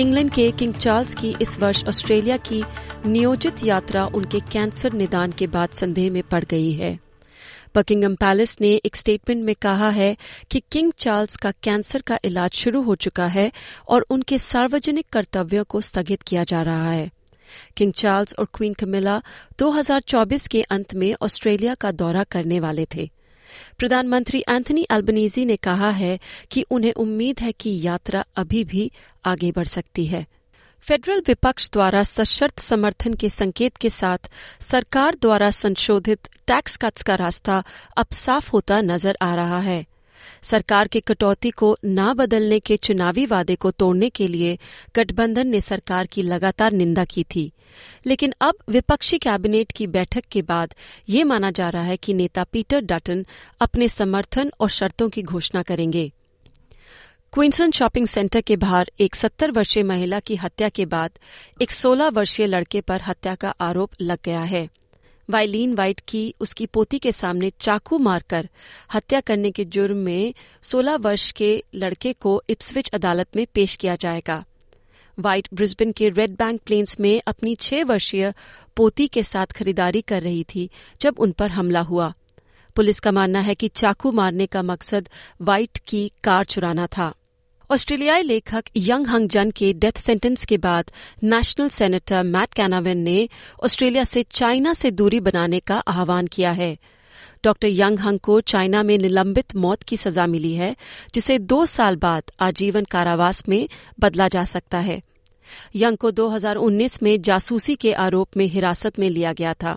England के king Charles की इस वर्ष ऑस्ट्रेलिया की नियोजित यात्रा उनके कैंसर निदान के बाद संदेह में पड़ गई है। बकिंगम पैलेस ने एक स्टेटमेंट में कहा है कि किंग चार्ल्स का कैंसर का इलाज शुरू हो चुका है और उनके सार्वजनिक कर्तव्यों को स्थगित किया जा रहा है। किंग चार्ल्स और क्वीन कमिला 2024 के अंत में ऑस्ट्रेलिया का दौरा करने वाले थे। प्रधानमंत्री एंथनी अल्बनीजी ने कहा है कि उन्हें उम्मीद है कि यात्रा अभी भी आगे बढ़ सकती है। फेडरल विपक्ष द्वारा सशर्त समर्थन के संकेत के साथ सरकार द्वारा संशोधित टैक्स कट्स का रास्ता अब साफ़ होता नज़र आ रहा है। सरकार के कटौती को ना बदलने के चुनावी वादे को तोड़ने के लिए गठबंधन ने सरकार की लगातार निंदा की थी। लेकिन अब विपक्षी कैबिनेट की बैठक के बाद ये माना जा रहा है कि नेता पीटर डटन अपने समर्थन और शर्तों की घोषणा करेंगे। क्वींसन शॉपिंग सेंटर के बाहर एक सत्तर वर्षीय महिला की हत्या के बाद एक सोलह वर्षीय लड़के पर हत्या का आरोप लग गया है। वाइलीन वाइट की उसकी पोती के सामने चाकू मारकर हत्या करने के जुर्म में 16 वर्ष के लड़के को इप्सविच अदालत में पेश किया जाएगा। वाइट ब्रिस्बेन के रेड बैंक प्लेन्स में अपनी छह वर्षीय पोती के साथ खरीदारी कर रही थी जब उन पर हमला हुआ। पुलिस का मानना है कि चाकू मारने का मकसद वाइट की कार चुराना था। ऑस्ट्रेलियाई लेखक यंग हंग जन के डेथ सेंटेंस के बाद नेशनल सेनेटर मैट कैनावेन ने ऑस्ट्रेलिया से चाइना से दूरी बनाने का आह्वान किया है। डॉक्टर यंग हंग को चाइना में निलंबित मौत की सजा मिली है, जिसे दो साल बाद आजीवन कारावास में बदला जा सकता है। यंग को 2019 में जासूसी के आरोप में हिरासत में लिया गया था।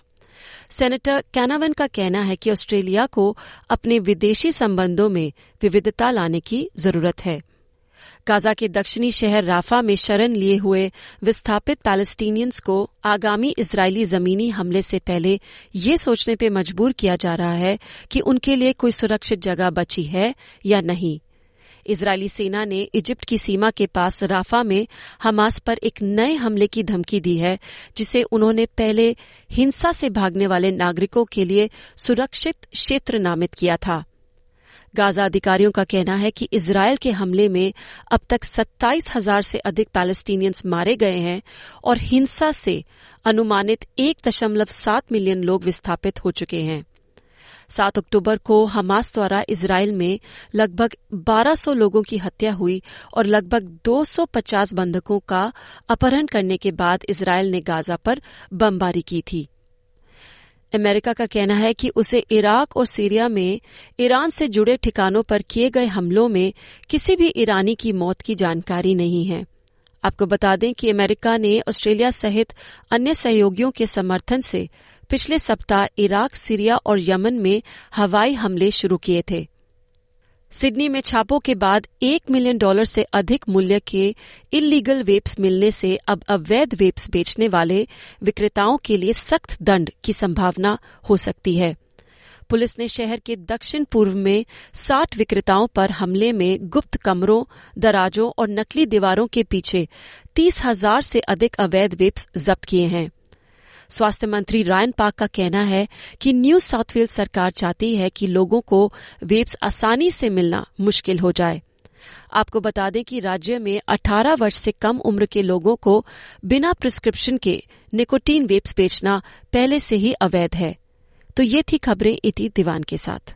सेनेटर कैनावन का कहना है कि ऑस्ट्रेलिया को अपने विदेशी संबंधों में विविधता लाने की ज़रूरत है। गाजा के दक्षिणी शहर राफा में शरण लिए हुए विस्थापित पैलेस्टीनियंस को आगामी इजरायली जमीनी हमले से पहले ये सोचने पर मजबूर किया जा रहा है कि उनके लिए कोई सुरक्षित जगह बची है या नहीं। इजरायली सेना ने इजिप्ट की सीमा के पास राफा में हमास पर एक नए हमले की धमकी दी है, जिसे उन्होंने पहले हिंसा से भागने वाले नागरिकों के लिए सुरक्षित क्षेत्र नामित किया था। गाजा अधिकारियों का कहना है कि इसराइल के हमले में अब तक सत्ताईस हज़ार से अधिक पैलेस्टीनियंस मारे गए हैं और हिंसा से अनुमानित एक दशमलव सात मिलियन लोग विस्थापित हो चुके हैं। सात अक्टूबर को हमास द्वारा इसराइल में लगभग 1200 लोगों की हत्या हुई और लगभग 250 बंधकों का अपहरण करने के बाद इसराइल ने गाजा पर बमबारी की थी। अमेरिका का कहना है कि उसे इराक और सीरिया में ईरान से जुड़े ठिकानों पर किए गए हमलों में किसी भी ईरानी की मौत की जानकारी नहीं है। आपको बता दें कि अमेरिका ने ऑस्ट्रेलिया सहित अन्य सहयोगियों के समर्थन से पिछले सप्ताह इराक, सीरिया और यमन में हवाई हमले शुरू किए थे। सिडनी में छापों के बाद एक मिलियन डॉलर से अधिक मूल्य के इलीगल वेप्स मिलने से अब अवैध वेप्स बेचने वाले विक्रेताओं के लिए सख्त दंड की संभावना हो सकती है। पुलिस ने शहर के दक्षिण पूर्व में साठ विक्रेताओं पर हमले में गुप्त कमरों, दराजों और नकली दीवारों के पीछे तीस हज़ार से अधिक अवैध वेप्स जब्त किए हैं। स्वास्थ्य मंत्री रायन पाक का कहना है कि न्यू साउथ वेल्स सरकार चाहती है कि लोगों को वेब्स आसानी से मिलना मुश्किल हो जाए। आपको बता दें कि राज्य में 18 वर्ष से कम उम्र के लोगों को बिना प्रिस्क्रिप्शन के निकोटीन वेब्स बेचना पहले से ही अवैध है। तो ये थी खबरें इति दीवान के साथ।